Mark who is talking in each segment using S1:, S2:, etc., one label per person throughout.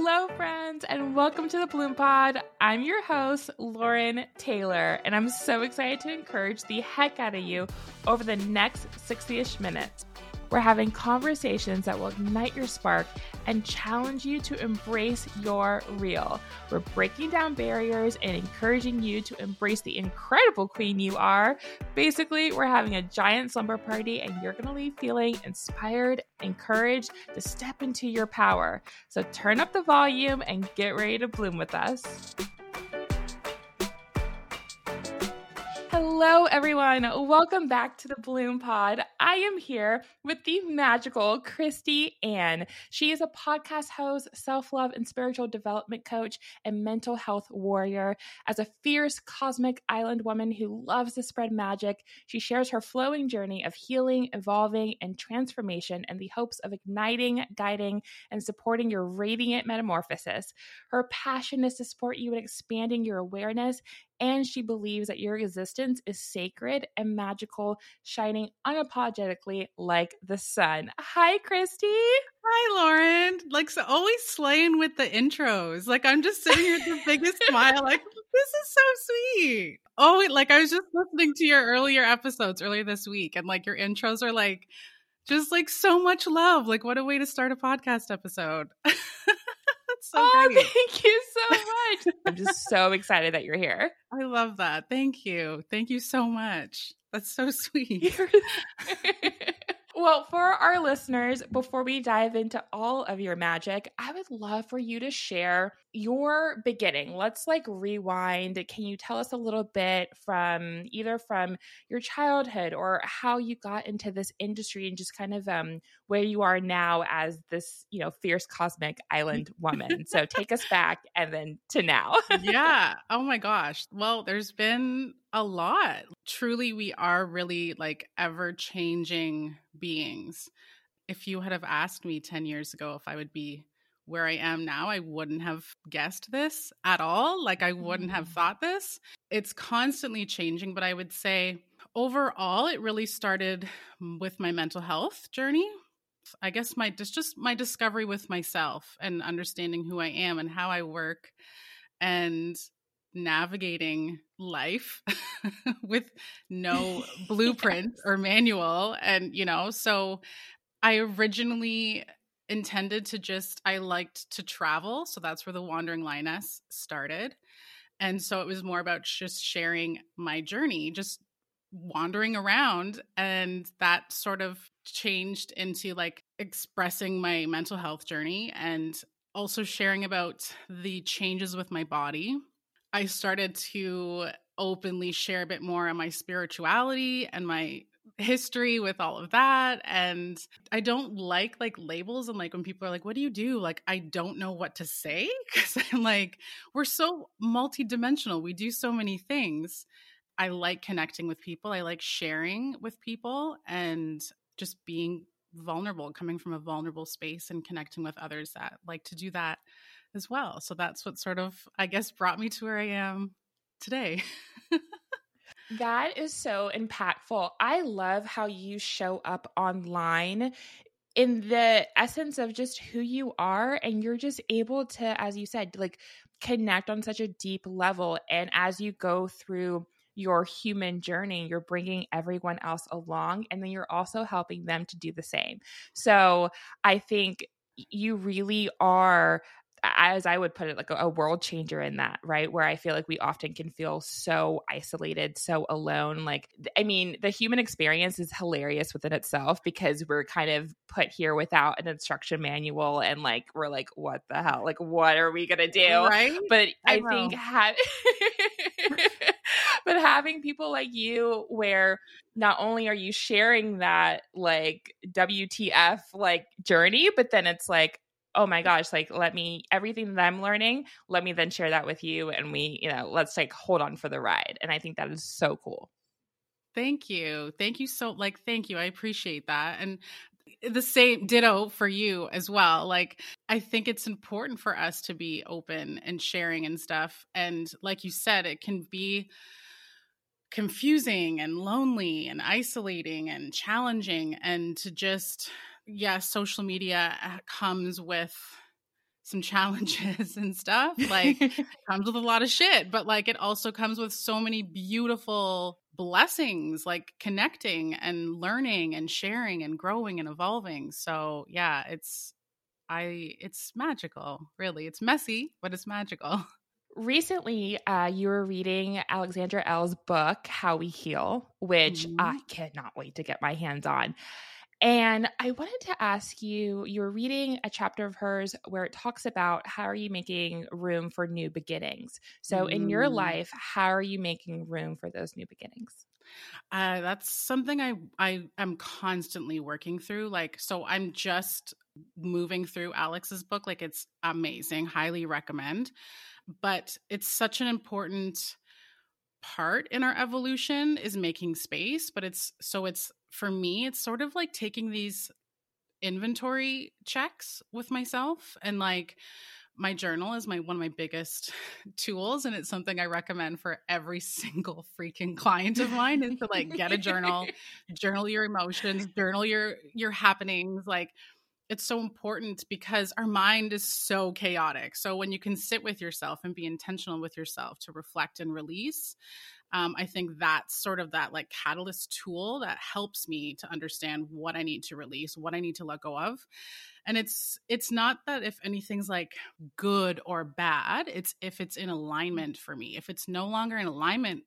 S1: Hello, friends, and welcome to the Bloom Pod. I'm your host, Lauren Taylor, and I'm so excited to encourage the heck out of you over the next 60 ish minutes. We're having conversations that will ignite your spark and challenge you to embrace your real. We're breaking down barriers and encouraging you to embrace the incredible queen you are. Basically, we're having a giant slumber party and you're going to leave feeling inspired, encouraged to step into your power. So turn up the volume and get ready to bloom with us. Hello, everyone. Welcome back to the Bloom Pod. I am here with the magical Krystie Ann. She is a podcast host, self love and spiritual development coach, and mental health warrior. As a fierce cosmic island woman who loves to spread magic, she shares her flowing journey of healing, evolving, and transformation in the hopes of igniting, guiding, and supporting your radiant metamorphosis. Her passion is to support you in expanding your awareness and she believes that your existence is sacred and magical, shining unapologetically like the sun. Hi, Krystie.
S2: Hi, Lauren. Like, so always slaying with the intros. Like, I'm just sitting here with the biggest smile. Like, this is so sweet. Oh, like I was just listening to your earlier episodes earlier this week, and like your intros are like just like so much love. Like, what a way to start a podcast episode.
S1: So oh, great. Thank you so much. I'm just so excited that you're here.
S2: I love that. Thank you. Thank you so much. That's so sweet.
S1: Well, for our listeners, before we dive into all of your magic, I would love for you to share your beginning. Let's like rewind. Can you tell us a little bit from either from your childhood or how you got into this industry and just kind of um where you are now as this, you know, fierce cosmic island woman. so take us back and then to now.
S2: yeah. Oh my gosh. Well, there's been a lot. Truly, we are really like ever changing beings. If you had have asked me 10 years ago if I would be where I am now, I wouldn't have guessed this at all. Like, I wouldn't have mm. thought this. It's constantly changing, but I would say overall, it really started with my mental health journey. I guess my just just my discovery with myself and understanding who I am and how I work and navigating life with no blueprint or manual and you know so i originally intended to just i liked to travel so that's where the wandering lioness started and so it was more about just sharing my journey just wandering around and that sort of changed into like expressing my mental health journey and also sharing about the changes with my body. I started to openly share a bit more on my spirituality and my history with all of that and i don't like like labels and like when people are like what do you do like i don't know what to say because i'm like we're so multidimensional we do so many things i like connecting with people i like sharing with people and just being vulnerable coming from a vulnerable space and connecting with others that like to do that as well. So that's what sort of, I guess, brought me to where I am today.
S1: that is so impactful. I love how you show up online in the essence of just who you are and you're just able to as you said like connect on such a deep level and as you go through your human journey you're bringing everyone else along and then you're also helping them to do the same so i think you really are as I would put it, like a, a, world changer in that, right? Where I feel like we often can feel so isolated, so alone. Like, I mean, the human experience is hilarious within itself because we're kind of put here without an instruction manual and like, we're like, what the hell? Like, what are we going to do?
S2: Right.
S1: But I, I think, ha- but having people like you where not only are you sharing that like WTF like journey, but then it's like, oh my gosh, like let me everything that I'm learning, let me then share that with you and we, you know, let's like hold on for the ride. And I think that is so cool.
S2: Thank you. Thank you so like thank you. I appreciate that. And the same ditto for you as well. Like I think it's important for us to be open and sharing and stuff. And like you said, it can be confusing and lonely and isolating and challenging and to just yes, social media uh, comes with some challenges and stuff. Like comes with a lot of shit, but like it also comes with so many beautiful blessings like connecting and learning and sharing and growing and evolving. So, yeah, it's I it's magical, really. It's messy, but it's magical.
S1: Recently, uh, you were reading Alexandra Elle's book, How We Heal, which mm-hmm. I cannot wait to get my hands on. And I wanted to ask you you were reading a chapter of hers where it talks about how are you making room for new beginnings. So, mm. in your mm. life, how are you making room for those new beginnings?
S2: Uh, that's something I I am constantly working through. Like, so I'm just moving through Alex's book. Like, it's amazing. Highly recommend. But it's such an important part in our evolution is making space. But it's so it's for me, it's sort of like taking these inventory checks with myself and like my journal is my one of my biggest tools and it's something i recommend for every single freaking client of mine is to like get a journal journal your emotions journal your your happenings like it's so important because our mind is so chaotic. So when you can sit with yourself and be intentional with yourself to reflect and release um, i think that's sort of that like catalyst tool that helps me to understand what i need to release what i need to let go of. And it's it's not that if anything's like good or bad it's if it's in alignment for me. If it's no longer in alignment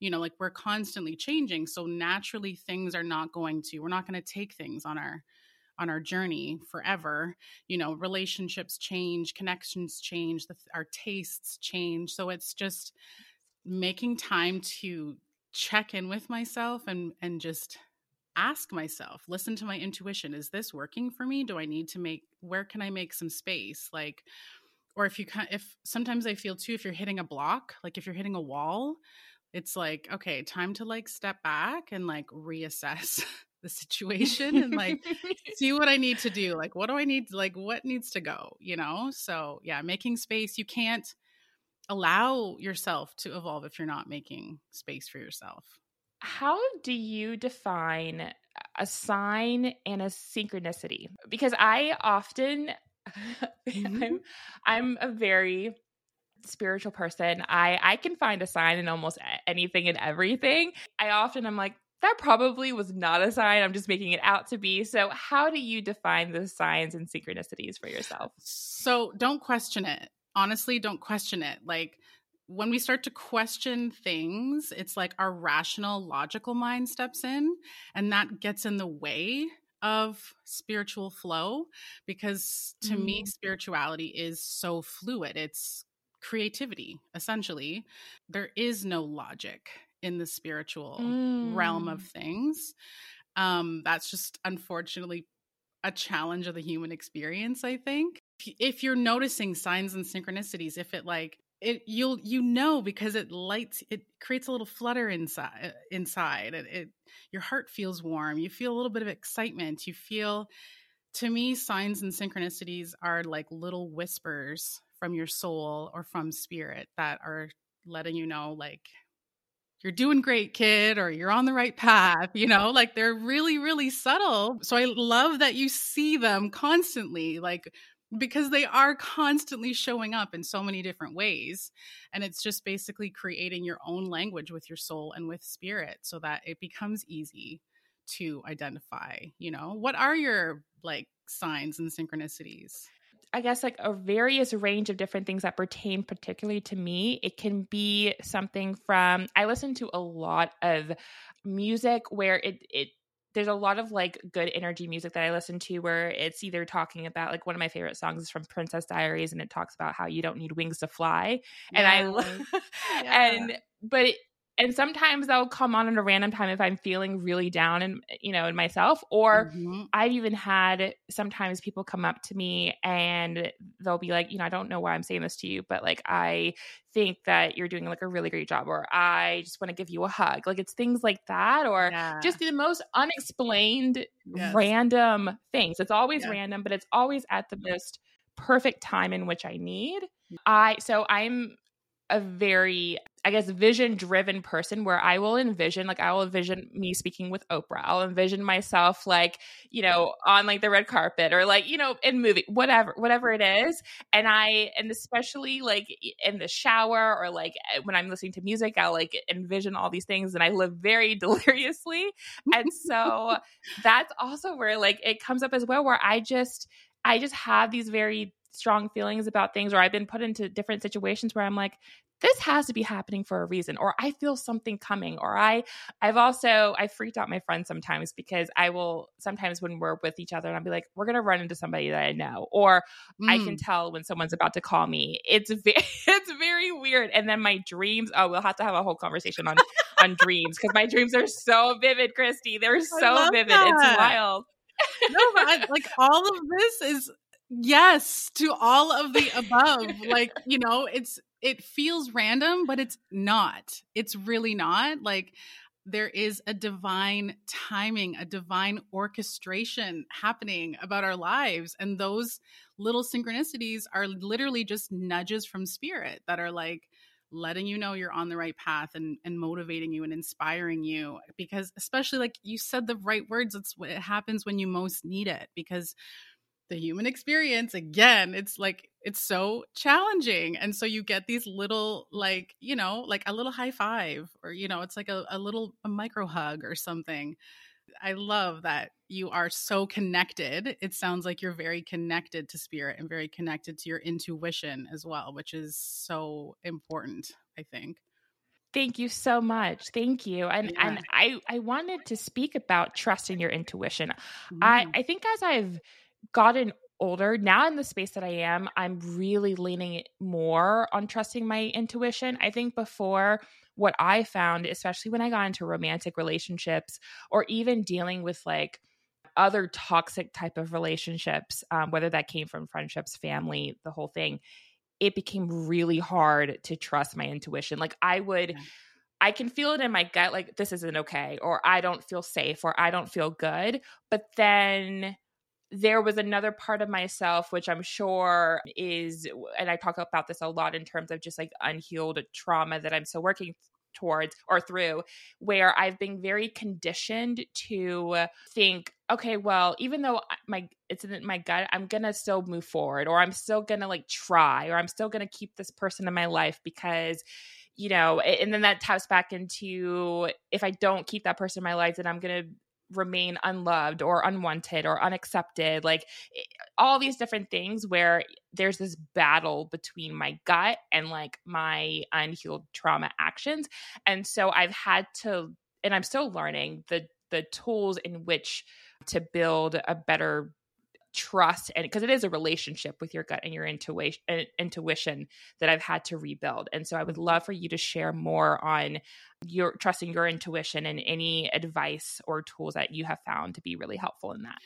S2: you know like we're constantly changing so naturally things are not going to we're not going to take things on our on our journey forever. You know relationships change connections change the, our tastes change. So it's just making time to check in with myself and and just ask myself listen to my intuition is this working for me? Do i need to make where can i make some space? Like or if you can if sometimes i feel too if you're hitting a block like if you're hitting a wall it's like okay time to like step back and like reassess the situation and like see what i need to do. Like what do i need like what needs to go you know? So yeah making space you can't allow yourself to evolve if you're not making space for yourself.
S1: How do you define a sign and a synchronicity? Because I often mm-hmm. I'm I'm a very spiritual person. I I can find a sign in almost anything and everything. I often am like that probably was not a sign. I'm just making it out to be. So, how do you define the signs and synchronicities for yourself?
S2: So, don't question it honestly don't question it. Like when we start to question things, it's like our rational, logical mind steps in, and that gets in the way of spiritual flow because to mm. me, spirituality is so fluid. It's creativity, essentially. There is no logic in the spiritual mm. realm of mm. things. Um, that's just unfortunately a challenge of the human experience, I think if you're noticing signs and synchronicities if it like it you'll you know because it lights it creates a little flutter inside inside it, it your heart feels warm you feel a little bit of excitement you feel to me signs and synchronicities are like little whispers from your soul or from spirit that are letting you know like you're doing great kid or you're on the right path you know like they're really really subtle. So i love that you see them constantly like because they are constantly showing up in so many different ways and it's just basically creating your own language with your soul and with spirit so that it becomes easy to identify you know what are your like signs and synchronicities
S1: I guess like a various range of different things that pertain particularly to me. It can be something from I listen to a lot of music where it it there's a lot of like good energy music that I listen to where it's either talking about like one of my favorite songs is from Princess Diaries and it talks about how you don't need wings to fly. Yeah. And I yeah. and but it, and sometimes they'll come on at a random time if i'm feeling really down and you know in myself or mm-hmm. i've even had sometimes people come up to me and they'll be like you know i don't know why i'm saying this to you but like i think that you're doing like a really great job or i just want to give you a hug like it's things like that or yeah. just the most unexplained yes. random things it's always yeah. random but it's always at the most perfect time in which i need i so i'm a very I guess, vision driven person where I will envision, like, I will envision me speaking with Oprah. I'll envision myself, like, you know, on like the red carpet or like, you know, in movie, whatever, whatever it is. And I, and especially like in the shower or like eh, when I'm listening to music, I'll like envision all these things and I live very deliriously. And so that's also where like it comes up as well, where I just, I just have these very strong feelings about things or I've been put into different situations where I'm like this has to be happening for a reason or i feel something coming or i i've also i freaked out my friends sometimes because i will sometimes when we're with each other and i'll be like we're gonna run into somebody that i know or mm. i can mm. tell when someone's about to call me it's very it's very weird and then my dreams oh we'll have to have a whole conversation on on dreams because my dreams are so vivid krystie they're so vivid that. it's wild
S2: no but I, like all of this is yes to all of the above like you know it's it feels random, but it's not. It's really not. Like there is a divine timing, a divine orchestration happening about our lives. And those little synchronicities are literally just nudges from spirit that are like letting you know you're on the right path and, and motivating you and inspiring you. Because, especially like you said the right words, it's what happens when you most need it. Because the human experience again it's like it's so challenging and so you get these little like you know like a little high five or you know it's like a, a little a micro hug or something i love that you are so connected it sounds like you're very connected to spirit and very connected to your intuition as well which is so important i think
S1: Thank you so much. Thank you. And yeah. and I I wanted to speak about trusting your intuition. Mm. I I think as I've gotten older, now in the space that I am, I'm really leaning more on trusting my intuition. I think before what I found, especially when I got into romantic relationships or even dealing with like other toxic type of relationships, um, whether that came from friendships, family, the whole thing, it became really hard to trust my intuition. Like I would. Yeah. I can feel it in my gut, like this isn't okay, or I don't feel safe, or I don't feel good. But then there was another part of myself which i'm sure is and i talk about this a lot in terms of just like unhealed trauma that i'm still working towards or through where i've been very conditioned to think okay well even though my it's in my gut i'm gonna still move forward or i'm still gonna like try or i'm still gonna keep this person in my life because you know and then that taps back into if i don't keep that person in my life then i'm gonna remain unloved or unwanted or unaccepted like eh, all these different things where there's this battle between my gut and like my unhealed trauma actions and so i've had to and i'm still learning the the tools in which to build a better trust and because it is a relationship with your gut and your intuition intuition that I've had to rebuild. And so I would love for you to share more on your trusting your intuition and any advice or tools that you have found to be really helpful in that.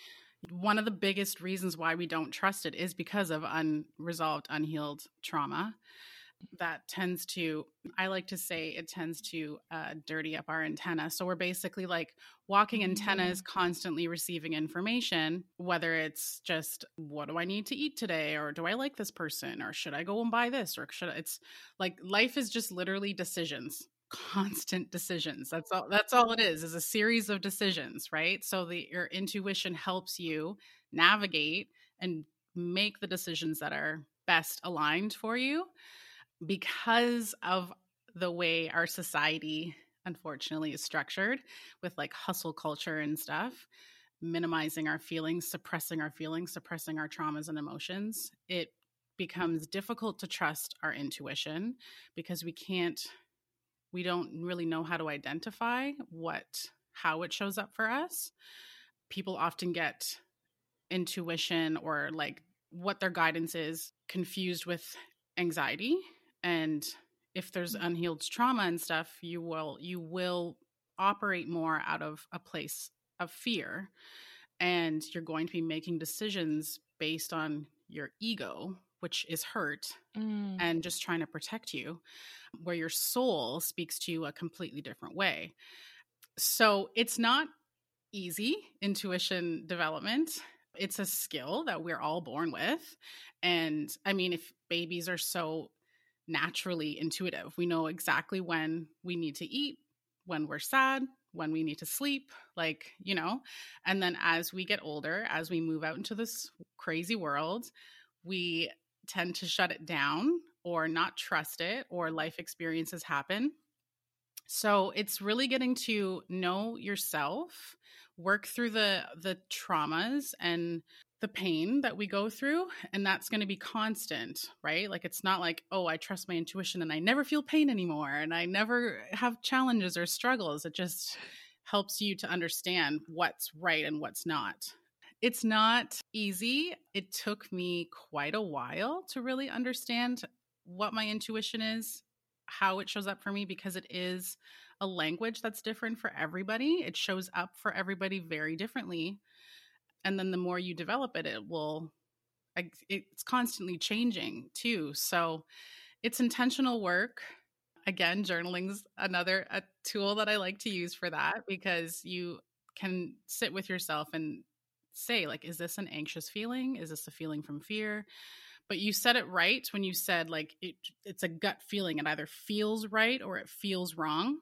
S2: One of the biggest reasons why we don't trust it is because of unresolved, unhealed trauma that tends to i like to say it tends to uh, dirty up our antenna. So we're basically like walking antennas mm-hmm. constantly receiving information whether it's just what do i need to eat today? or do i like this person? or should i go and buy this? or should I, it's like life is just literally decisions constant decisions. That's all that's all it is is a series of decisions right? So the your intuition helps you navigate and make the decisions that are best aligned for you because of the way our society unfortunately is structured with like hustle culture and stuff minimizing our feelings suppressing our feelings suppressing our traumas and emotions it becomes difficult to trust our intuition because we can't we don't really know how to identify what how it shows up for us. People often get intuition or like what their guidance is confused with anxiety and if there's mm. unhealed trauma and stuff you will you will operate more out of a place of fear and you're going to be making decisions based on your ego which is hurt mm. and just trying to protect you where your soul speaks to you a completely different way so it's not easy intuition development it's a skill that we're all born with and i mean if babies are so naturally intuitive. We know exactly when we need to eat, when we're sad, when we need to sleep, like, you know. And then as we get older, as we move out into this crazy world, we tend to shut it down or not trust it, or life experiences happen. So it's really getting to know yourself, work through the the traumas and the pain that we go through and that's going to be constant right? Like it's not like oh i trust my intuition and i never feel pain anymore and i never have challenges or struggles. It just helps you to understand what's right and what's not. It's not easy. It took me quite a while to really understand what my intuition is how it shows up for me because it is a language that's different for everybody. It shows up for everybody very differently and then the more you develop it it will it's constantly changing too. So it's intentional work. Again journaling's another a tool that i like to use for that because you can sit with yourself and say like is this an anxious feeling? Is this a feeling from fear? But you said it right when you said like it, it's a gut feeling. It either feels right or it feels wrong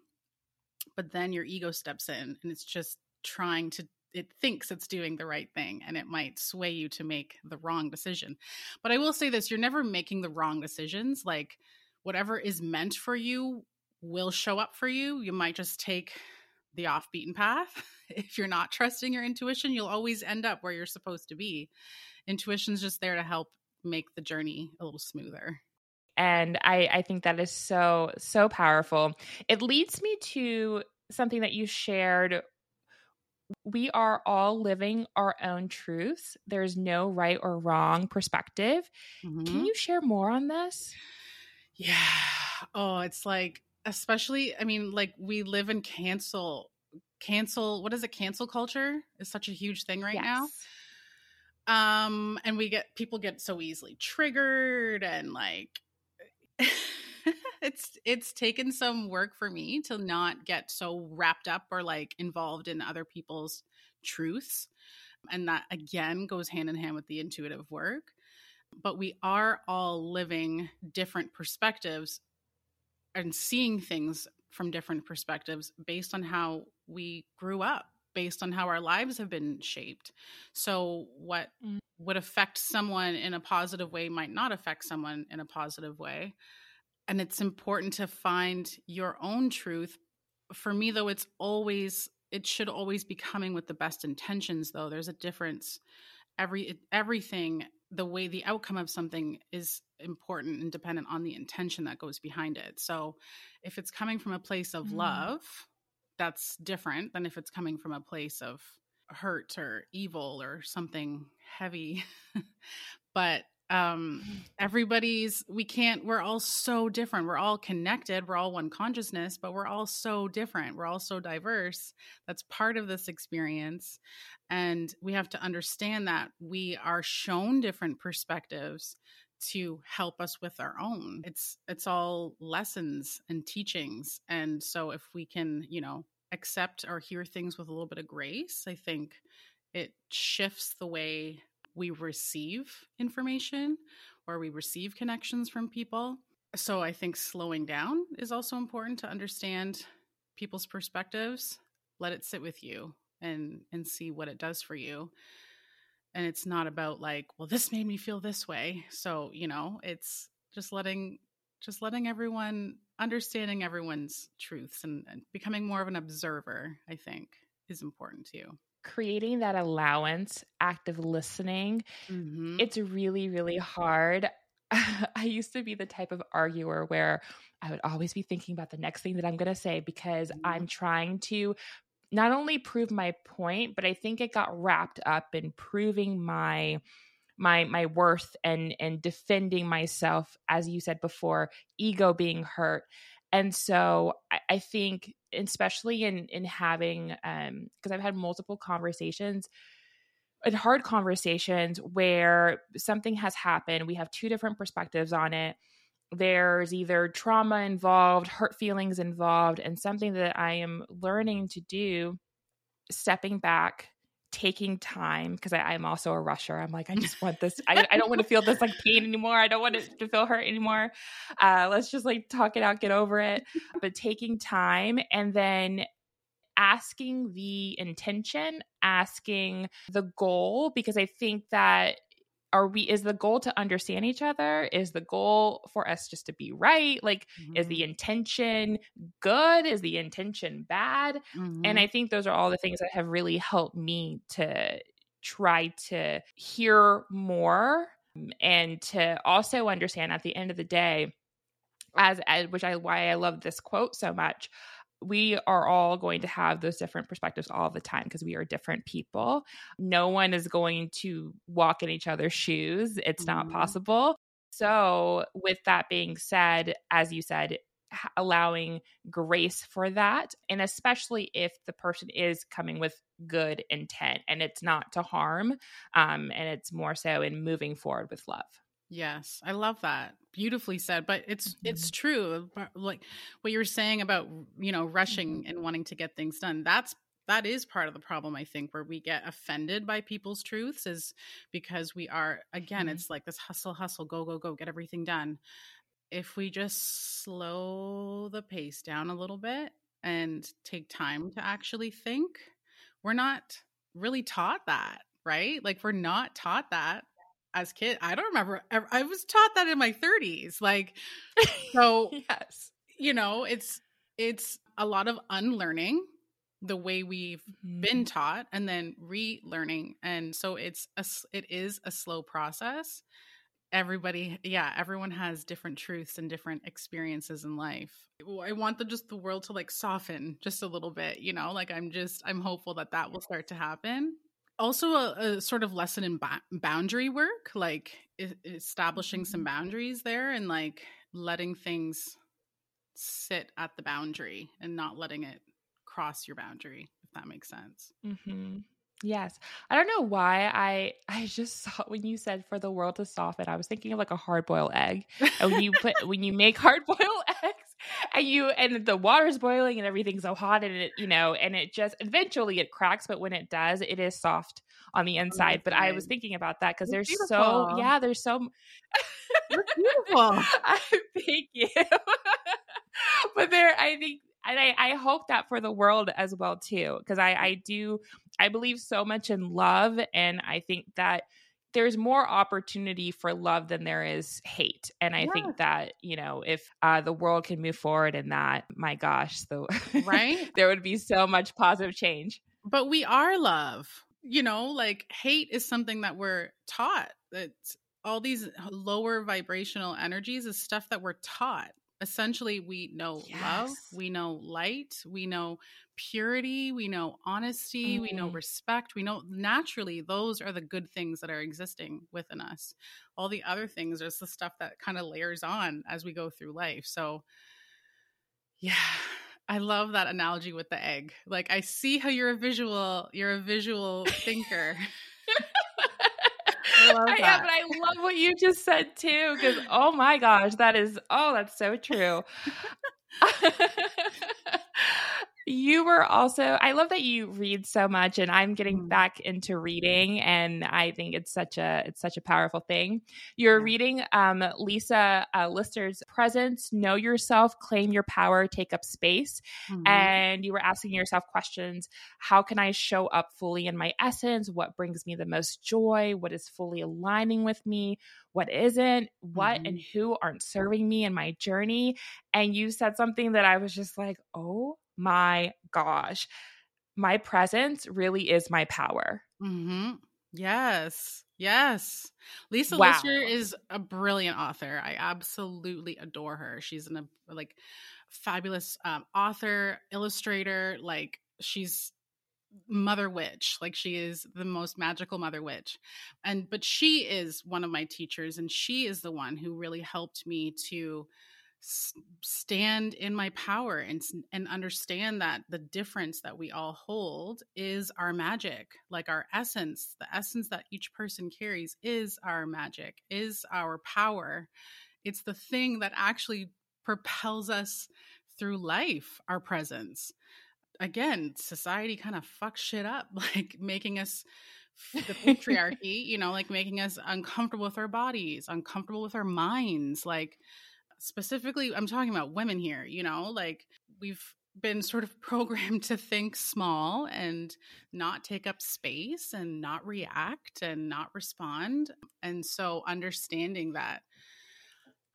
S2: but then your ego steps in and it's just trying to it thinks it's doing the right thing and it might sway you to make the wrong decision. But I will say this, you're never making the wrong decisions. Like whatever is meant for you will show up for you. You might just take the off beaten path. If you're not trusting your intuition, you'll always end up where you're supposed to be. Intuition's just there to help make the journey a little smoother
S1: and I, I think that is so so powerful it leads me to something that you shared we are all living our own truths. There's no right or wrong perspective. Mm-hmm. Can you share more on this?
S2: Yeah. Oh, it's like, especially, I mean, like we live in cancel, cancel, what is it? Cancel culture is such a huge thing right yes. now. Um, and we get people get so easily triggered and like it's it's taken some work for me to not get so wrapped up or like involved in other people's truths and that again goes hand in hand with the intuitive work but we are all living different perspectives and seeing things from different perspectives based on how we grew up based on how our lives have been shaped so what mm. would affect someone in a positive way might not affect someone in a positive way and it's important to find your own truth. For me though it's always it should always be coming with the best intentions though. There's a difference. Every everything the way the outcome of something is important and dependent on the intention that goes behind it. So if it's coming from a place of mm. love that's different than if it's coming from a place of hurt or evil or something heavy. But um everybody's we can't we're all so different. We're all connected. We're all one consciousness but we're all so different. We're all so diverse. That's part of this experience. And we have to understand that we are shown different perspectives to help us with our own. It's it's all lessons and teachings. And so if we can you know accept or hear things with a little bit of grace i think it shifts the way we receive information or we receive connections from people. So I think slowing down is also important to understand people's perspectives. Let it sit with you and and see what it does for you. And it's not about like, well, this made me feel this way. So, you know, it's just letting just letting everyone understanding everyone's truths and, and becoming more of an observer, I think, is important too
S1: creating that allowance, active listening, mm-hmm. it's really, really hard. I used to be the type of arguer where I would always be thinking about the next thing that I'm going to say because mm-hmm. I'm trying to not only prove my point, but I think it got wrapped up in proving my my my worth and and defending myself as you said before ego being hurt and so I, I think especially in in having um because I've had multiple conversations and hard conversations where something has happened we have two different perspectives on it. There's either trauma involved hurt feelings involved and something that i am learning to do stepping back taking time because I'm also a rusher. I'm like, I just want this. I, I don't want to feel this like pain anymore. I don't want it to feel hurt anymore. Uh, let's just like talk it out, get over it. But taking time and then asking the intention, asking the goal, because I think that are we is the goal to understand each other is the goal for us just to be right like mm-hmm. is the mm-hmm. intention good is the intention bad mm-hmm. and i think those are all the things that have really helped me to try to hear more and to also understand at the end of the day as, as which i why i love this quote so much we are all going to have those different perspectives all the time because we are different people. No one is going to walk in each other's shoes. It's mm-hmm. not possible. So, with that being said, as you said, allowing grace for that, and especially if the person is coming with good intent and it's not to harm, um, and it's more so in moving forward with love.
S2: Yes, I love that. Beautifully said, but it's mm-hmm. it's true. Like what you're saying about, you know, rushing mm-hmm. and wanting to get things done. That's that is part of the problem I think where we get offended by people's truths is because we are again, mm-hmm. it's like this hustle hustle go go go get everything done. If we just slow the pace down a little bit and take time to actually think, we're not really taught that, right? Like we're not taught that as kid i don't remember i was taught that in my 30s like so yes. you know it's it's a lot of unlearning the way we've mm-hmm. been taught and then relearning and so it's a it is a slow process. Everybody yeah everyone has different truths and different experiences in life. I want the just the world to like soften just a little bit you know like i'm just i'm hopeful that that will start to happen also a, a, sort of lesson in ba- boundary work like I- establishing some mm-hmm. boundaries there and like letting things sit at the boundary and not letting it cross your boundary if that makes sense
S1: mm-hmm. yes i don't know why i i just saw when you said for the world to soften i was thinking of like a hard boiled egg and when you put when you make hard boiled eggs and you and the water's boiling and everything's so hot and it you know and it just eventually it cracks but when it does it is soft on the oh inside. But i was thinking about that because there's beautiful. so yeah there's so
S2: beautiful.
S1: Thank you. But there i think and I, I hope that for the world as well too because I, I do i believe so much in love and i think that there's more opportunity for love than there is hate and i think that you know if uh, the world can move forward in that my gosh so
S2: right?
S1: there would be so much positive change.
S2: But we are love you know like hate is something that we're taught. That all these lower vibrational energies is stuff that we're taught essentially we know yes. love we know light we know purity we know honesty mm. we know mm-hmm. respect we know naturally those are the good things that are existing within us all the other things is the stuff that kind of layers on as we go through life so yeah i love that analogy with the egg like i see how you're a visual you're a visual thinker
S1: love that. Yeah, but I love what you just said too, because oh my gosh, that is oh, that's so true. you were also i love that you read so much and i'm getting mm. back into reading and i think it's such a it's such a powerful thing you're reading um, lisa uh, lister's presence know yourself claim your power take up space mm-hmm. and you were asking yourself questions how can i show up fully in my essence what brings me the most joy what is fully aligning with me what isn't, what mm-hmm. and who aren't serving me in my journey. And you said something that I was just like, oh my gosh, my presence really is my power.
S2: Mm-hmm. Yes. Yes. Lisa wow. Lister is a brilliant author. I absolutely adore her. She's an like fabulous um, author, illustrator. Like she's mother witch like she is the most magical mother witch and but she is one of my teachers and she is the one who really helped me to stand in my power and and understand that the difference that we all hold is our magic like our essence the essence that each person carries is our magic is our power it's the thing that actually propels us through life our presence again, society kind of fucks shit up, like making us the patriarchy, you know, like making us uncomfortable with our bodies, uncomfortable with our minds. Like, specifically, I'm talking about women here, you know, like we've been sort of programmed to think small and not take up space and not react and not respond. And so, understanding that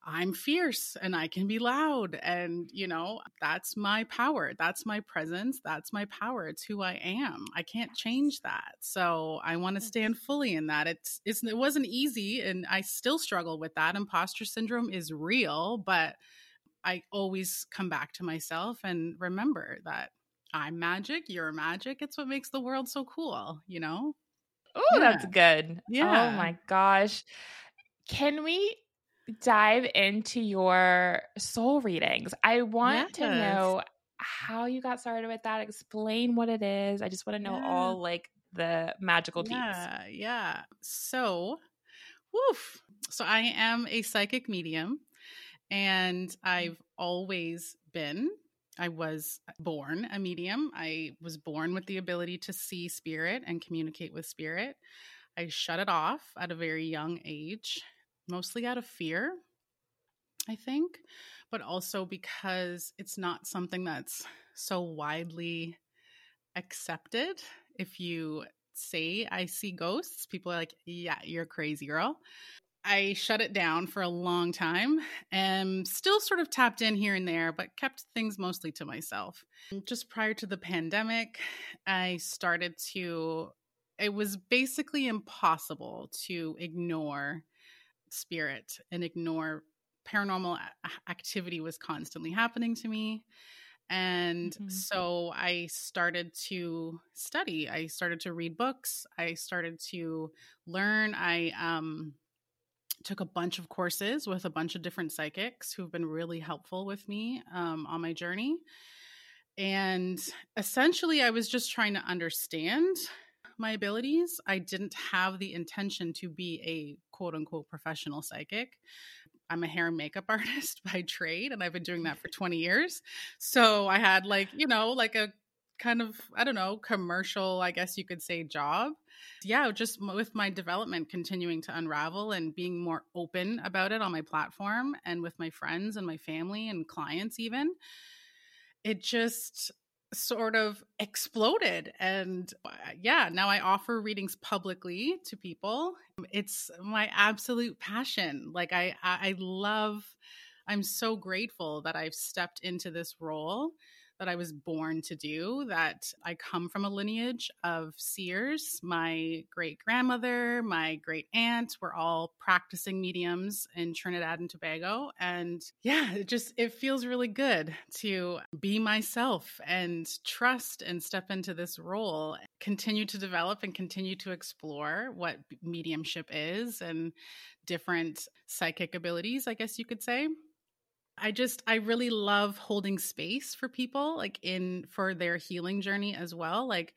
S2: I'm fierce and I can be loud. And, you know, that's my power. That's my presence. That's my power. It's who I am. I can't change that. So I want to mm-hmm. stand fully in that. It's, it's, it wasn't easy. And I still struggle with that. Imposter syndrome is real, but I always come back to myself and remember that I'm magic. You're magic. It's what makes the world so cool, you know?
S1: Oh, yeah. that's good. Yeah. Oh my gosh. Can we dive into your soul readings. I want yes. to know how you got started with that. Explain what it is. I just want to know yeah. all like the magical
S2: yeah, Yeah. So, woof. So I am a psychic medium and mm. I've always been I was born a medium. I was born with the ability to see spirit and communicate with spirit. I shut it off at a very young age mostly out of fear, I think, but also because it's not something that's so widely accepted. If you say I see ghosts, people are like, yeah, you're crazy, girl. I shut it down for a long time and still sort of tapped in here and there, but kept things mostly to myself. Just prior to the pandemic, I started to, it was basically impossible to ignore spirit and ignore paranormal activity was constantly happening to me. And mm-hmm. so i started to study. I started to read books. I started to learn. I um, took a bunch of courses with a bunch of different psychics who've been really helpful with me um, on my journey. And essentially i was just trying to understand my abilities. I didn't have the intention to be a quote unquote professional psychic. I'm a hair and makeup artist by trade, and I've been doing that for 20 years. So I had, like, you know, like a kind of, I don't know, commercial, I guess you could say, job. Yeah, just with my development continuing to unravel and being more open about it on my platform and with my friends and my family and clients, even. It just sort of exploded and uh, yeah now i offer readings publicly to people. It's my absolute passion like i i love i'm so grateful that i've stepped into this role that I was born to do, that I come from a lineage of seers. My great grandmother, my great aunt were all practicing mediums in Trinidad and Tobago. And yeah, it just, it feels really good to be myself and trust and step into this role, continue to develop and continue to explore what mediumship is and different psychic abilities, I guess you could say. I just I really love holding space for people like in for their healing journey as well. Like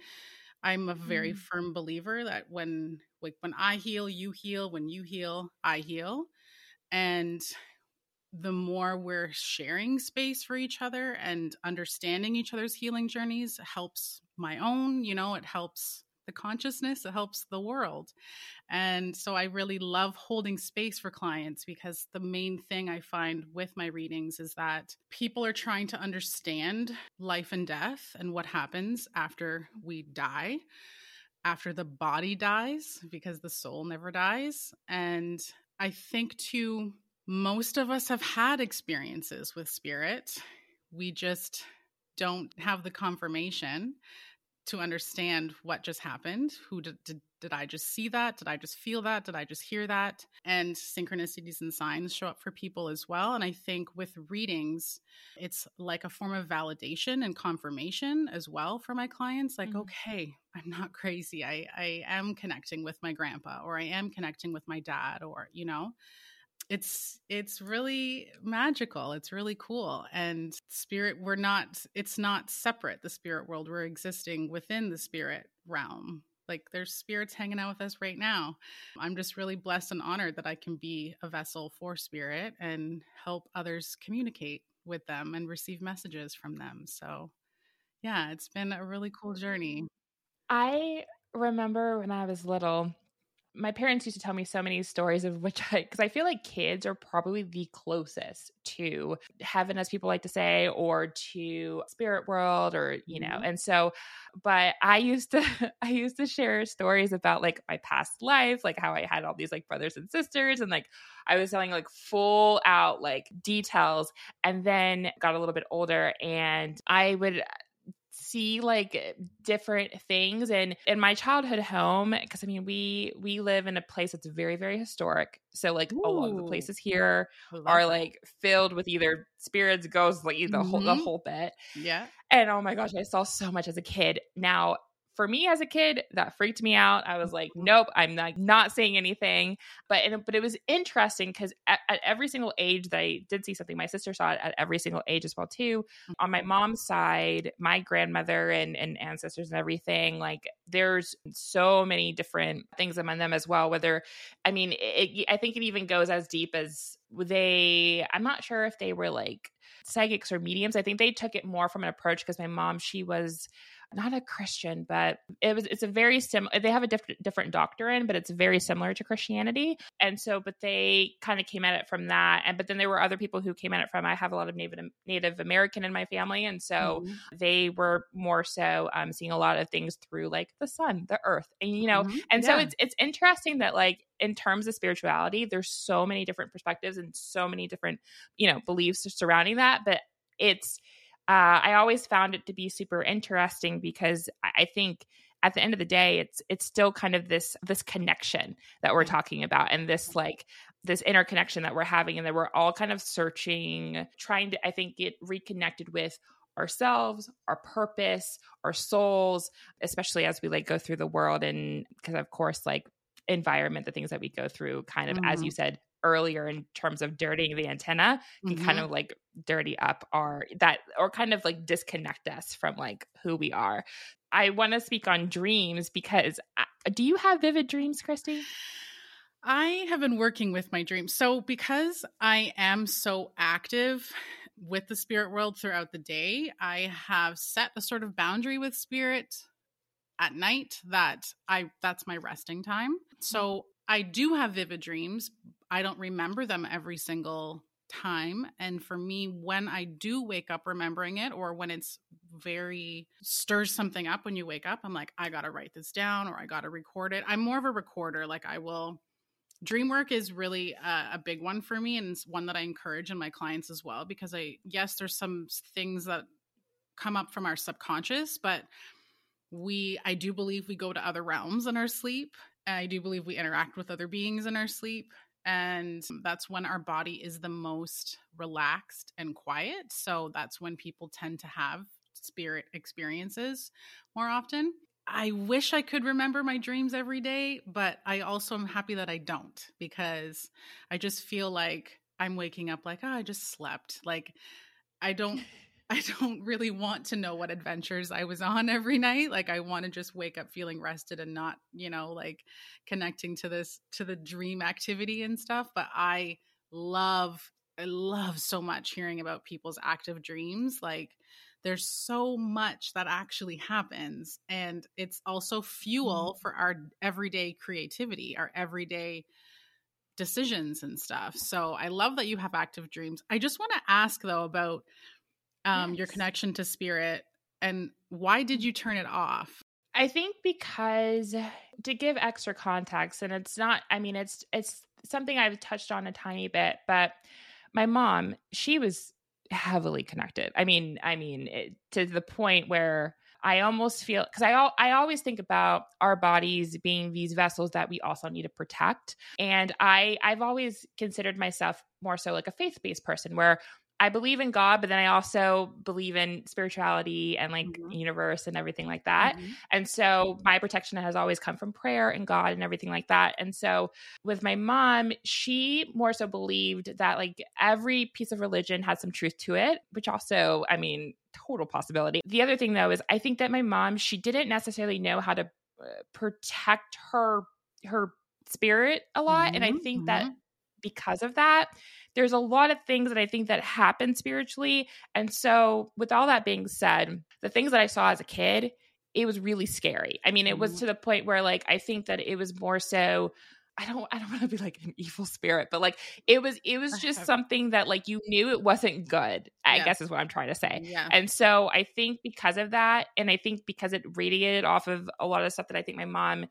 S2: I'm a very mm. firm believer that when like when I heal, you heal, when you heal, I heal. And the more we're sharing space for each other and understanding each other's healing journeys helps my own, you know, it helps the consciousness, it helps the world. And so I really love holding space for clients because the main thing I find with my readings is that people are trying to understand life and death and what happens after we die, after the body dies, because the soul never dies. And I think too, most of us have had experiences with spirit. We just don't have the confirmation to understand what just happened. Who did, did, did I just see that? Did I just feel that? Did I just hear that? And synchronicities and signs show up for people as well. And I think with readings, it's like a form of validation and confirmation as well for my clients. Like, mm-hmm. okay, I'm not crazy. I, I am connecting with my grandpa, or I am connecting with my dad, or, you know, it's it's really magical it's really cool and spirit we're not it's not separate the spirit world we're existing within the spirit realm like there's spirits hanging out with us right now i'm just really blessed and honored that i can be a vessel for spirit and help others communicate with them and receive messages from them so yeah, it's been a really cool journey.
S1: I remember when I was little, my parents used to tell me so many stories of which I, because I feel like kids are probably the closest to heaven, as people like to say, or to spirit world, or, you know,
S2: Mhm.
S1: and so, but I used to, I used to share stories about like my past life, like how I had all these like brothers and sisters, and like I was telling like full out like details, and then got a little bit older, and I would see like different things and in my childhood home because i mean we we live in a place that's very very historic so like a lot of the places here are
S2: that.
S1: like filled with either spirits ghosts like the whole the
S2: Mhm.
S1: whole bit
S2: yeah.
S1: and oh my gosh i saw so much as a kid now for me as a kid that freaked me out. I was like mm-hmm. nope i'm not not saying anything. But but it was interesting because at, at every single age that i did see something my sister saw it at every single age as well too. Mm-hmm. On my mom's side my grandmother and, and ancestors and everything like there's so many different things among them as well whether i mean it, i think it even goes as deep as they i'm not sure if they were like psychics or mediums. I think they took it more from an approach because my mom she was not a Christian, but it was it's a very similar they have a different different doctrine, but it's very similar to Christianity. And so but they kind of came at it from that. And but then there were other people who came at it from I have a lot of Native Native American in my family. And so
S2: Mhm.
S1: they were more so um, seeing a lot of things through like the sun, the earth, and you know,
S2: Mhm.
S1: and so it's it's interesting that like in terms of spirituality, there's so many different perspectives and so many different you know beliefs surrounding that, but it's uh, I always found it to be super interesting because I think at the end of the day, it's it's still kind of this this connection that we're talking about, and this like this interconnection that we're having, and that we're all kind of searching, trying to I think get reconnected with ourselves, our purpose, our souls, especially as we like go through the world, and because of course like environment, the things that we go through, kind of as
S2: Mhm.
S1: you said earlier in terms of dirtying the antenna can kind
S2: Mhm.
S1: of like dirty up our that or kind of like disconnect us from like who we are. I want to speak on dreams because I, do you have vivid dreams, Krystie?
S2: I have been working with my dreams. So, because I am so active with the spirit world throughout the day, I have set a sort of boundary with spirit at night that I that's my resting time. So, I do have vivid dreams. I don't remember them every single time and for me when I do wake up remembering it or when it's very stirs something up when you wake up I'm like I got to write this down or I got to record it. I'm more of a recorder like I will dream work is really a, a big one for me and it's one that i encourage in my clients as well because i yes there's some things that come up from our subconscious but we i do believe we go to other realms in our sleep i do believe we interact with other beings in our sleep and that's when our body is the most relaxed and quiet so that's when people tend to have spirit experiences more often I wish I could remember my dreams every day, but I also am happy that I don't because I just feel like I'm waking up like, oh, I just slept. Like I don't I don't really want to know what adventures I was on every night. Like I want to just wake up feeling rested and not, you know, like connecting to this to the dream activity and stuff, but I love I love so much hearing about people's active dreams like there's so much that actually happens and it's also fuel mm-hmm. for our everyday creativity our everyday decisions and stuff so i love that you have active dreams i just want to ask though about um, your connection to spirit and why did you turn it off
S1: I think because to give extra context, and it's not, I mean, it's it's something I've touched on a tiny bit, but my mom, she was heavily connected. I mean, I mean, it, to the point where I almost feel because I al- I always think about our bodies being these vessels that we also need to protect, and I I've always considered myself more so like a faith based person where I believe in God, but then I also believe in spirituality and like
S2: Mhm.
S1: universe and everything like that.
S2: Mhm.
S1: And so my protection has always come from prayer and God and everything like that. And so with my mom, she more so believed that like every piece of religion had some truth to it, which also, I mean, total possibility. The other thing though is I think that my mom, she didn't necessarily know how to uh, protect her her spirit a lot and I
S2: Mhm,
S1: think that
S2: mhm.
S1: Because of that, there's a lot of things that I think that happen spiritually. And so, with all that being said, the things that I saw as a kid, it was really scary. I mean, it was mm-hmm. to the point where like I think that it was more so I don't I don't want to be like an evil spirit, but like it was it was just something that like you knew it wasn't good. I yeah. guess is what I'm trying to say. Yeah. And so I think because of that, and I think because it radiated off of a lot of stuff that I think my mom,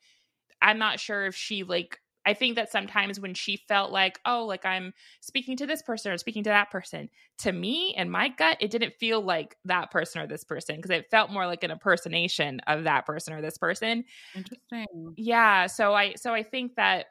S1: I'm not sure if she like I think that sometimes when she felt like, oh, like I'm speaking to this person or speaking to that person, to me and my gut, it didn't feel like that person or this person because it felt more like an impersonation of that person or this person.
S2: Interesting.
S1: Yeah. So I so I think that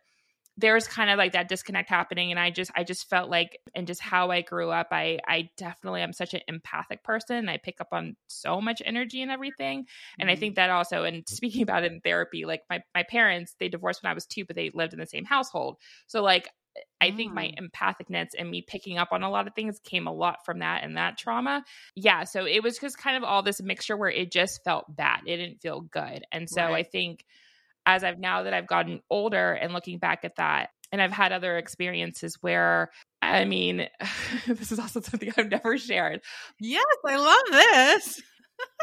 S1: there's kind of like that disconnect happening and i just i just felt like and just how i grew up i i definitely am such an empathic person i pick up on so much energy and everything and mm-hmm. i think that also and speaking about it in therapy like my my parents they divorced when i was two but they lived in the same household so like I think my mm. empathicness and me picking up on a lot of things came a lot from that and that trauma. Yeah. So it was just kind of all this mixture where it just felt bad. It didn't feel good. And so right. I think as I've now that I've gotten older and looking back at that, and I've had other experiences where, I mean, this is also something I've never shared.
S2: Yes, I love this.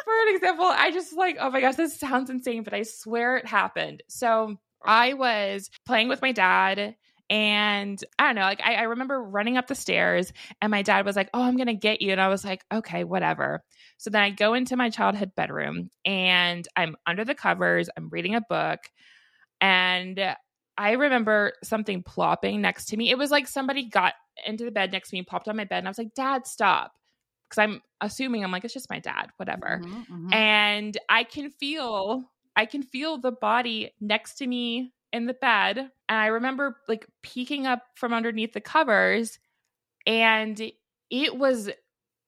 S1: For an example, I just like, oh my gosh, this sounds insane, but I swear it happened. So I was playing with my dad and I don't know, like I, I, remember running up the stairs and my dad was like, Oh, I'm gonna get you. And I was like, okay, whatever. So then I go into my childhood bedroom and I'm under the covers, I'm reading a book, and I remember something plopping next to me. It was like somebody got into the bed next to me, and popped on my bed, and I was like, Dad, stop. Because I'm assuming I'm like, it's just my dad, whatever. Mm-hmm, mm-hmm. And I can feel I can feel the body next to me in the bed. And I remember like peeking up from underneath the covers and it was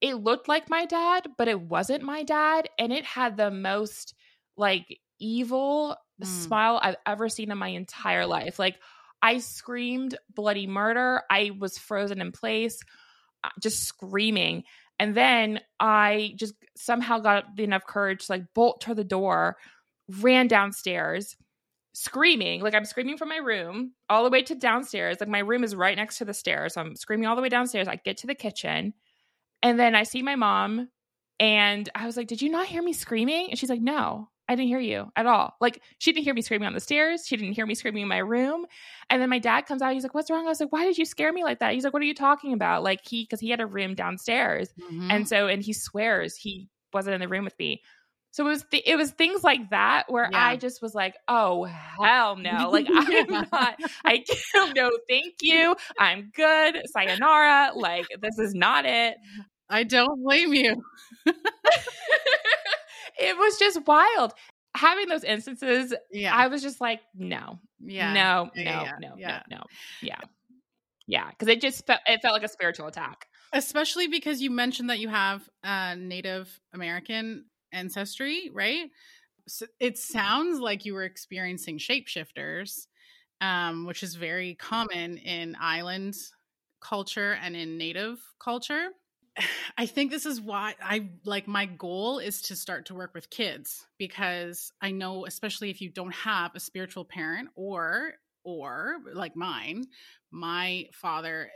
S1: it looked like my dad, but it wasn't my dad and it had the most like evil mm. smile I've ever seen in my entire life. Like I screamed bloody murder. I was frozen in place, uh, just screaming. And then I just somehow got enough courage to like bolt to the door, ran downstairs, screaming like i'm screaming from my room all the way to downstairs like my room is right next to the stairs so i'm screaming all the way downstairs i get to the kitchen and then i see my mom and i was like did you not hear me screaming and she's like no i didn't hear you at all like she didn't hear me screaming on the stairs she didn't hear me screaming in my room and then my dad comes out he's like what's wrong i was like why did you scare me like that he's like what are you talking about like he because he had a room downstairs mm-hmm. and so and he swears he wasn't in the room with me so it was th- it was things like that where yeah. I just was like, oh hell no, like I'm not. I no, thank you. I'm good. Sayonara. Like this is not it.
S2: I don't blame you.
S1: it was just wild. Having those instances, yeah. I was just like, no, yeah, no, no, yeah, no, yeah. no, no, yeah, yeah, because it just felt it felt like a spiritual attack.
S2: Especially because you mentioned that you have uh, Native American ancestry, right? So it sounds like you were experiencing shapeshifters, um, which is very common in island culture and in native culture. I think this is why I like my goal is to start to work with kids because I know especially if you don't have a spiritual parent or or like mine, my father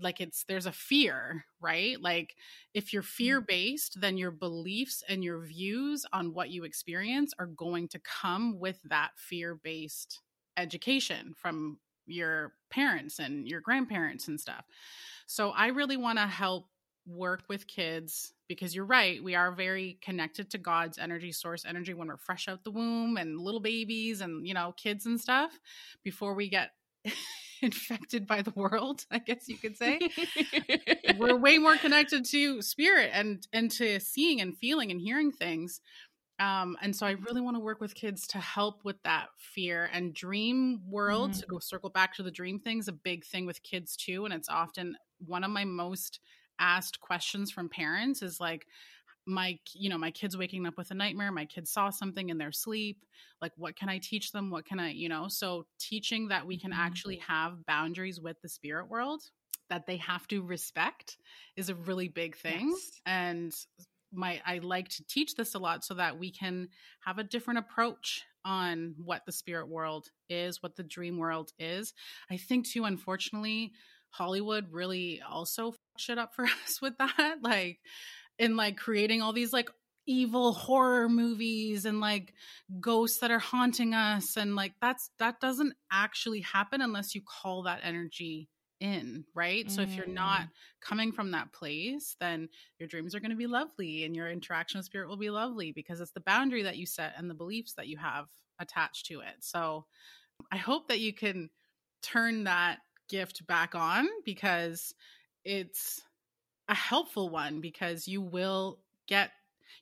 S2: like it's there's a fear right like if you're fear mm. based then your beliefs and your views on what you experience are going to come with that fear based education from your parents and your grandparents and stuff so i really want to help work with kids because you're right we are very connected to god's energy source energy when we're fresh out the womb and little babies and you know kids and stuff before we get infected by the world, I guess you could say. We're way more connected to spirit and and to seeing and feeling and hearing things. Um, and so I really want to work with kids to help with that fear and dream world mm-hmm. to go circle back to the dream things, a big thing with kids too. And it's often one of my most asked questions from parents is like, my you know my kids waking up with a nightmare my kids saw something in their sleep like what can i teach them what can i you know so teaching that we can mm-hmm. actually have boundaries with the spirit world that they have to respect is a really big thing yes. and my i like to teach this a lot so that we can have a different approach on what the spirit world is what the dream world is i think too unfortunately Hollywood really also shit up for us with that. Like, in like creating all these like evil horror movies and like ghosts that are haunting us and like that's that doesn't actually happen unless you call that energy in, right? Mm. So if you're not mm. coming from that place, then your dreams are going to be lovely and your interaction with spirit will be lovely because it's the boundary that you set and the beliefs that you have attached to it. So I hope that you can turn that gift back on because it's a helpful one because you will get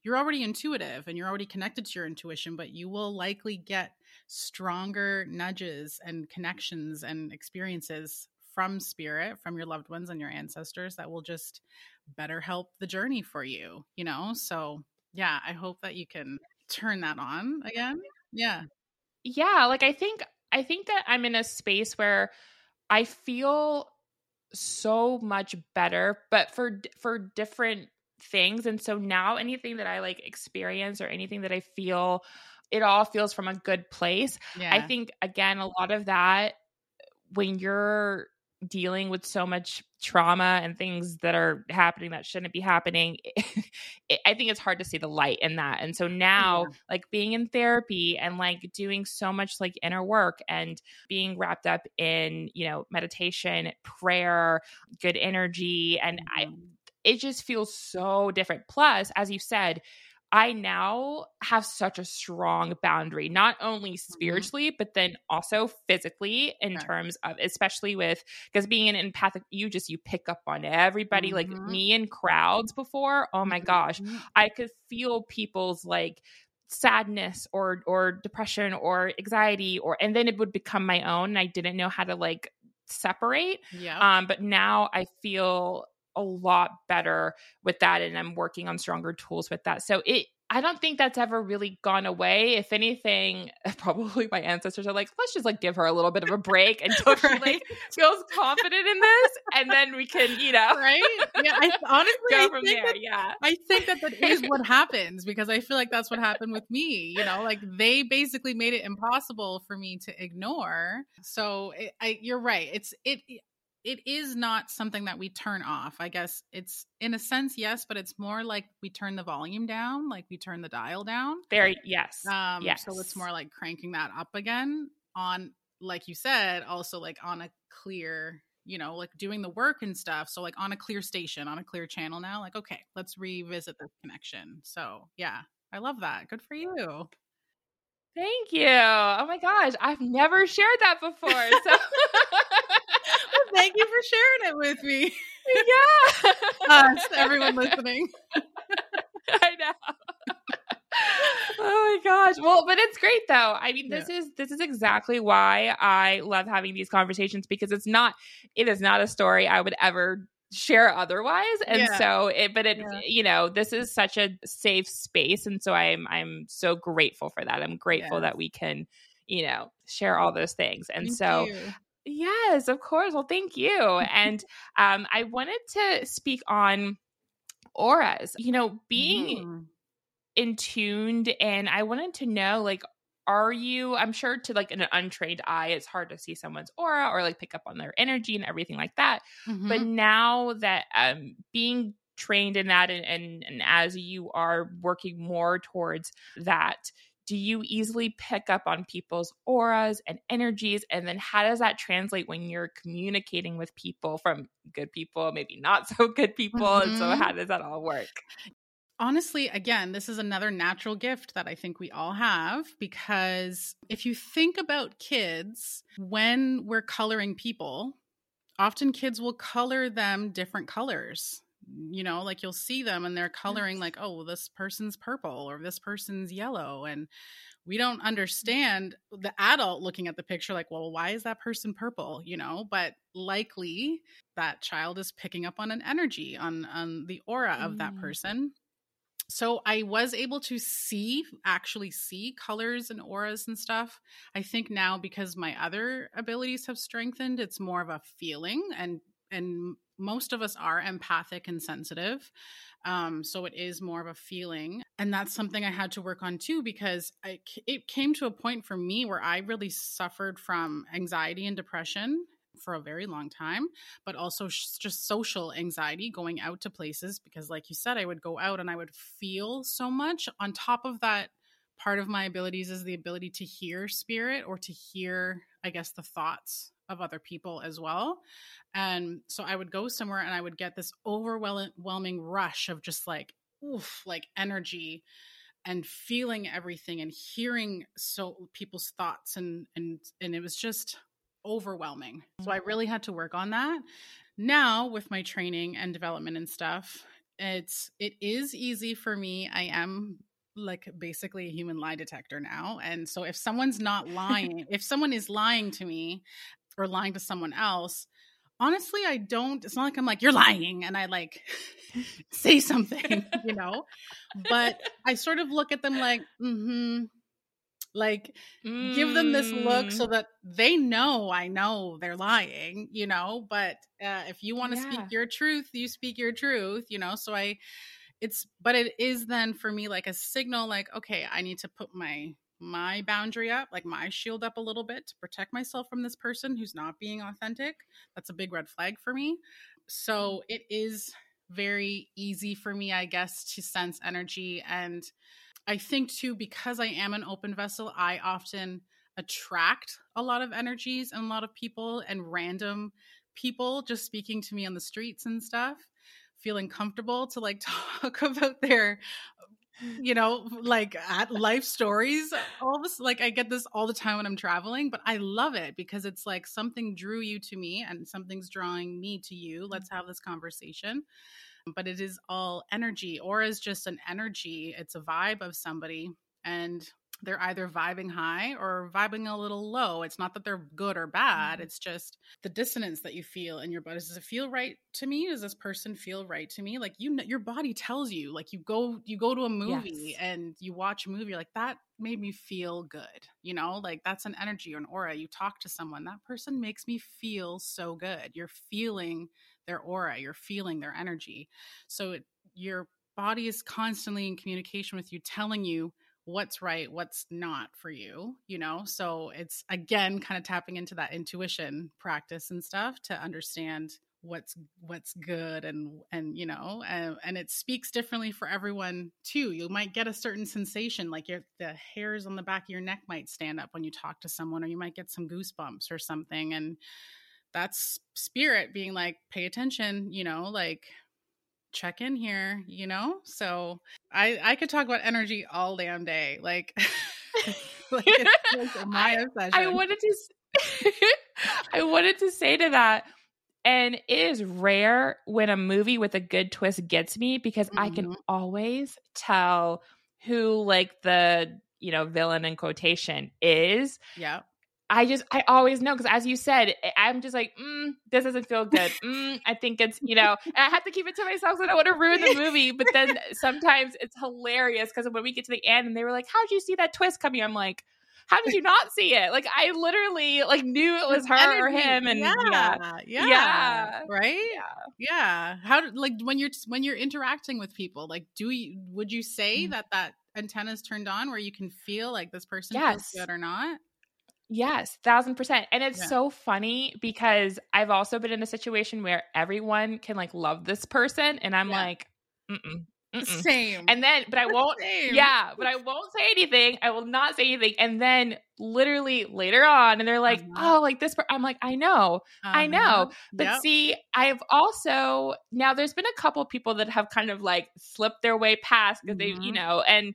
S2: you're already intuitive and you're already connected to your intuition, but you will likely get stronger nudges and connections and experiences from spirit, from your loved ones and your ancestors that will just better help the journey for you, you know? So, yeah, I hope that you can turn that on again. Yeah.
S1: Yeah, like I think I think that I'm in a space where I feel so much better, but for for different things. And so now anything that I like experience or anything that I feel, it all feels from a good place. Yeah. I think again, a lot of that when you're dealing with so much trauma and things that are happening that shouldn't be happening it, i think it's hard to see the light in that and so now yeah. like being in therapy and like doing so much like inner work and being wrapped up in you know meditation prayer good energy and mm-hmm. i it just feels so different plus as you said I now have such a strong boundary, not only mm-hmm. spiritually, mm-hmm. but then also physically in terms of, especially with, because being an empathic, you just, you pick up on everybody, mm-hmm. like me in crowds before. Oh my gosh, mm-hmm. I could feel people's like, sadness or or depression or anxiety or and then it would become my own and I didn't know how to like separate. Yeah. Um but now I feel a lot better with that and I'm working on stronger tools with that. So it I don't think that's ever really gone away. If anything, probably my ancestors are like, let's just like give her a little bit of a break until she like feels confident in this, and then we can, you know,
S2: right? Yeah, I, honestly, go I from there. That, yeah, I think that that is what happens because I feel like that's what happened with me. You know, like they basically made it impossible for me to ignore. So it, I, you're right. It's it it is not something that we turn off. I guess it's in a sense, yes, but it's more like we turn the volume down, like we turn the dial down.
S1: Very yes.
S2: Um yes. so it's more like cranking that up again on like you said, also like on a clear, you know, like doing the work and stuff. So like on a clear station, on a clear channel now, like, okay, let's revisit this connection. So yeah, I love that. Good for you.
S1: Thank you. Oh my gosh, I've never shared that before. So
S2: thank you for sharing it with me.
S1: Yeah.
S2: Us, everyone listening.
S1: I know. oh my gosh. Well, but it's great though. I mean, this yeah. is this is exactly why I love having these conversations because it's not it is not a story I would ever share otherwise and yeah. so it but it yeah. you know this is such a safe space and so i'm i'm so grateful for that i'm grateful that we can you know share all those things and Thank so you. Yes, of course. Well, thank you. and um, I wanted to speak on auras. You know, being mm. in tuned, and I wanted to know, like, are you? I'm sure to like an untrained eye, it's hard to see someone's aura or like pick up on their energy and everything like that. Mm-hmm. But now that um, being trained in that, and, and and as you are working more towards that do you easily pick up on people's auras and energies and then how does that translate when you're communicating with people from good people maybe not so good people mm-hmm. and so mm-hmm. how does that all work
S2: honestly again this is another natural gift that i think we all have because if you think about kids when we're coloring people often kids will color them different colors you know like you'll see them and they're coloring like oh this person's purple or this person's yellow and we don't mm. understand the adult looking at the picture like well why is that person purple you know but likely that child is picking up on an energy on on the aura of that mm. person so i was able to see actually see colors and auras and stuff i think now because my other abilities have strengthened it's more of a feeling and and most of us are empathic and sensitive. Um, so it is more of a feeling. And that's something I had to work on too, because I, it came to a point for me where I really suffered from anxiety and depression. for a very long time, but also just social anxiety going out to places because, like you said, I would go out and I would feel so much. On top of that, part of my abilities is the ability to hear spirit or to hear, I guess, the thoughts of other people as well. And so I would go somewhere and I would get this overwhelming rush of just like, oof, like energy and feeling everything and hearing so people's thoughts and and and it was just overwhelming. So I really had to work on that. Now with my training and development and stuff, it's it is easy for me. I am like basically a human lie detector now. And so if someone's not lying, if someone is lying to me or lying to someone else, honestly, I don't, it's not like I'm like, you're lying. And I like say something, you know, but I sort of look at them like, mm hmm. Like, mm. give them this look so mm. that they know I know they're lying, you know. But uh, if you want to yeah. speak your truth, you speak your truth, you know. So I, it's, but it is then for me like a signal, like, okay, I need to put my my boundary up, like my shield up a little bit to protect myself from this person who's not being authentic. That's a big red flag for me. So mm. it is very easy for me, I guess, to sense energy. And I think too, because I am an open vessel, I often attract a lot of energies and a lot of people and random people just speaking to me on the streets and stuff feeling comfortable to like talk about their you know, like at life stories. All this, like I get this all the time when I'm traveling, but I love it because it's like something drew you to me and something's drawing me to you. Let's mm-hmm. have this conversation. But it is all energy, or is just an energy. It's a vibe of somebody. And they're either vibing high or vibing a little low. It's not that they're good or bad. Mm-hmm. It's just the dissonance that you feel in your body. Does it feel right to me? Does this person feel right to me? Like you, your body tells you. Like you go, you go to a movie yes. and you watch a movie. You're Like that made me feel good. You know, like that's an energy or an aura. You talk to someone, that person makes me feel so good. You're feeling their aura. You're feeling their energy. So it, your body is constantly in communication with you, telling you what's right, what's not for you, you know? So it's again kind of tapping into that intuition practice and stuff to understand what's what's good and and you know and, and it speaks differently for everyone too you might get a certain sensation like your the hairs on the back of your neck might stand up when you talk to someone or you might get some goosebumps or something and that's spirit being like pay attention you know like check in here, you know? So I I could talk about energy all damn day. Like,
S1: like, my I, obsession. I wanted to I wanted to say to that and it is rare when a movie with a good twist gets me because mm-hmm. I can mm-hmm. always tell who like the you know villain in quotation is.
S2: Yeah.
S1: I just, I always know because as you said, I'm just like, mm, this doesn't feel good. Mm, I think it's, you know, I have to keep it to myself so I don't want to ruin the movie. But then sometimes it's hilarious because when we get to the end and they were like, how'd you see that twist coming? I'm like, how did you not see it? Like I literally like knew it was her Energy. or him, and yeah,
S2: yeah, yeah, yeah. right, yeah, yeah. How like when you're when you're interacting with people, like do you would you say mm. that that antenna's turned on where you can feel like this person yes. feels good or not?
S1: Yes, thousand percent. And it's yeah. so funny because I've also been in a situation where everyone can like love this person, and I'm yeah. like, mm-mm,
S2: mm-mm. same.
S1: And then, but I won't. Same. Yeah, but I won't say anything. I will not say anything. And then, literally later on, and they're like, uh-huh. "Oh, like this." Per-. I'm like, "I know, uh-huh. I know." But yep. see, I've also now there's been a couple people that have kind of like slipped their way past because mm-hmm. they, you know, and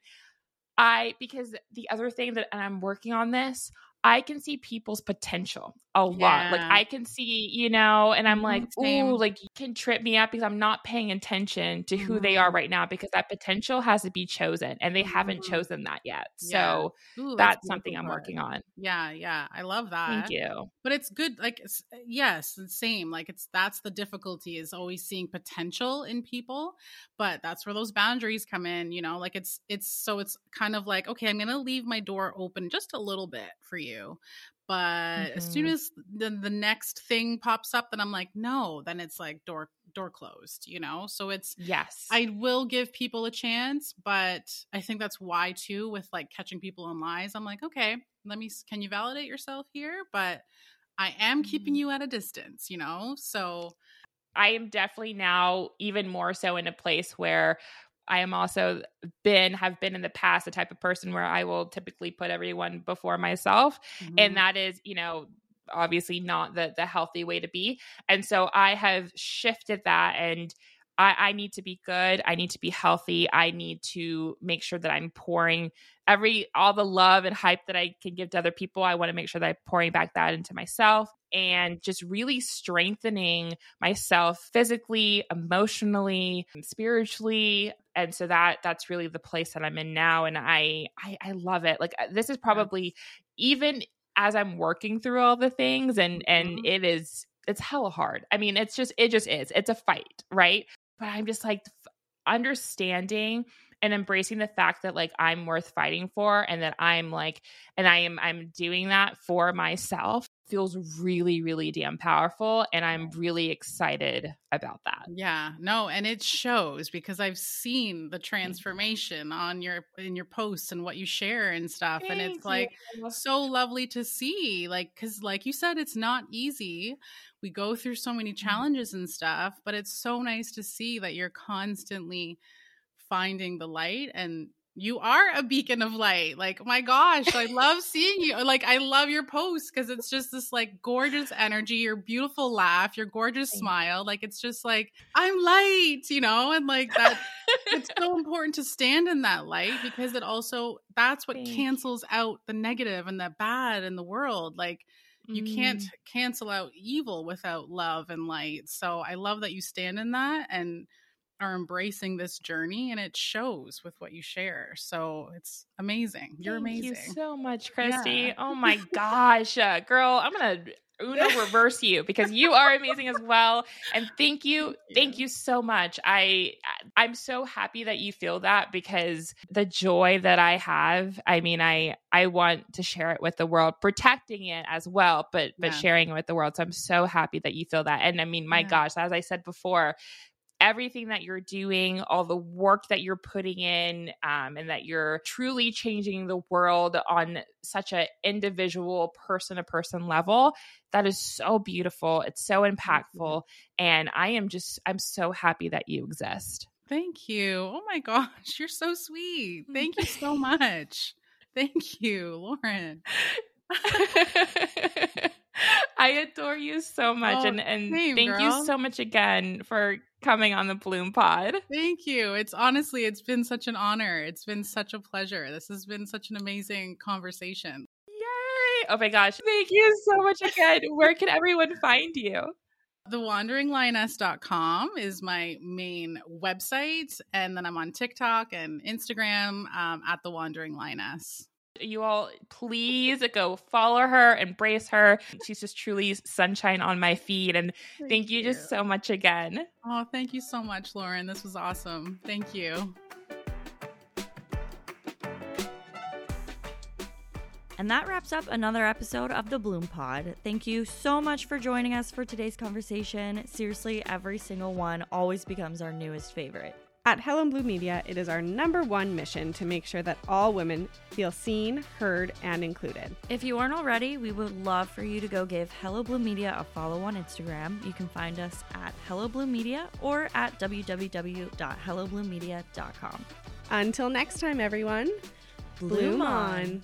S1: I because the other thing that and I'm working on this. I can see people's potential a yeah. lot. Like I can see, you know, and I'm like, oh, like you can trip me up because I'm not paying attention to who mm-hmm. they are mm-hmm. right now because that potential has to be chosen and they mm-hmm. haven't chosen that yet. Yeah. So Ooh, that's, that's something I'm working on.
S2: Yeah, yeah. I love that.
S1: Thank you.
S2: But it's good like it's, uh, yes, same. Like it's that's the difficulty is always seeing potential in people, but that's where those boundaries come in, you know? Like it's it's so it's kind of like, okay, I'm going to leave my door open just a little bit for you but mm-hmm. as soon mm-hmm. as the, the next thing pops up then i'm like no then it's like door door closed you know so it's
S1: yes
S2: i will give people a chance but i think that's why too with like catching people in lies i'm like okay let me can you validate yourself here but I am keeping
S1: Mhm.
S2: you at a distance, you know? So
S1: I am definitely now even more so in a place where I am also been have been in the past the type of person where I will typically put everyone before myself
S2: mhm.
S1: and that is you know obviously not the the healthy way to be and so i have shifted that and I, I need to be good i need to be healthy i need to make sure that i'm pouring every all the love and hype that i can give to other people i want to make sure that i'm pouring back that into myself and just really strengthening myself physically emotionally spiritually and so that that's really the place that i'm in now and i i, I love it like uh, this is probably even as I'm working through all the things and and
S2: Mhm.
S1: it is it's hella hard. I mean, it's just it just is. It's a fight, right? But I'm just like understanding and embracing the fact that like I'm worth fighting for and that I'm like and I am I'm doing that for myself feels really really damn powerful and I'm really excited about that.
S2: Yeah, no, and it shows because I've seen the transformation on your in your posts and what you share and stuff and it's like
S1: you.
S2: so lovely to see like cuz like you said it's not easy. We go through so many
S1: Mm-hmm.
S2: challenges and stuff, but it's so nice to see that you're constantly finding the light and you are a beacon of light. Like, my gosh, I love seeing you. Like, I love your posts because it's just this like gorgeous energy, your beautiful laugh, your gorgeous smile. Like, it's just like, I'm light, you know? And like that, it's so important to stand in that light because it also, that's what cancels out the negative and the bad in the world. Like, you can't
S1: Mm.
S2: cancel out evil without love and light. So I love that you stand in that and are embracing this journey and it shows with what you share. So it's amazing. You're
S1: Thank
S2: amazing.
S1: you so much, Krystie.
S2: Yeah.
S1: Oh my gosh, uh, girl, I'm gonna Uno reverse you because you are amazing as well. And thank you, thank you so much. I I'm so happy that you feel that because the joy that I have, I mean, I I want to share it with the world, protecting it as well, but but
S2: Yeah.
S1: sharing it with the world. So I'm so happy that you feel that. And I mean, my
S2: Yeah.
S1: gosh, as I said before, everything that you're doing, all the work that you're putting in, um, and that you're truly changing the world on such an individual person to person level. That is so beautiful. It's so impactful. And I am just, I'm so happy that you exist.
S2: Thank you. Oh my gosh, you're so sweet. Thank you so much. Thank you, Lauren.
S1: I adore you so much.
S2: Oh,
S1: and and
S2: same,
S1: thank
S2: girl.
S1: you so much again for coming on the Bloom Pod.
S2: Thank you. It's honestly, it's been such an honor. It's been such a pleasure. This has been such an amazing conversation.
S1: Yay! Oh my gosh. Thank you so much again. Where can everyone find you?
S2: TheWanderingLioness.com is my main website. And then I'm on TikTok and Instagram um, at The Wandering Lioness.
S1: You all, please go follow her, embrace her. She's just truly sunshine on my feed. And thank, you just so much again.
S2: Oh, thank you so much, Lauren. This was awesome. Thank you.
S3: And that wraps up another episode of the Bloom Pod. Thank you so much for joining us for today's conversation. Seriously, every single one always becomes our newest favorite.
S4: At Hello Blue Media, it is our number one mission to make sure that all women feel seen, heard, and included.
S3: If you aren't already, we would love for you to go give Hello Blue Media a follow on Instagram. You can find us at Hello Blue Media or at www.hellobluemedia.com.
S4: Until next time, everyone, bloom on.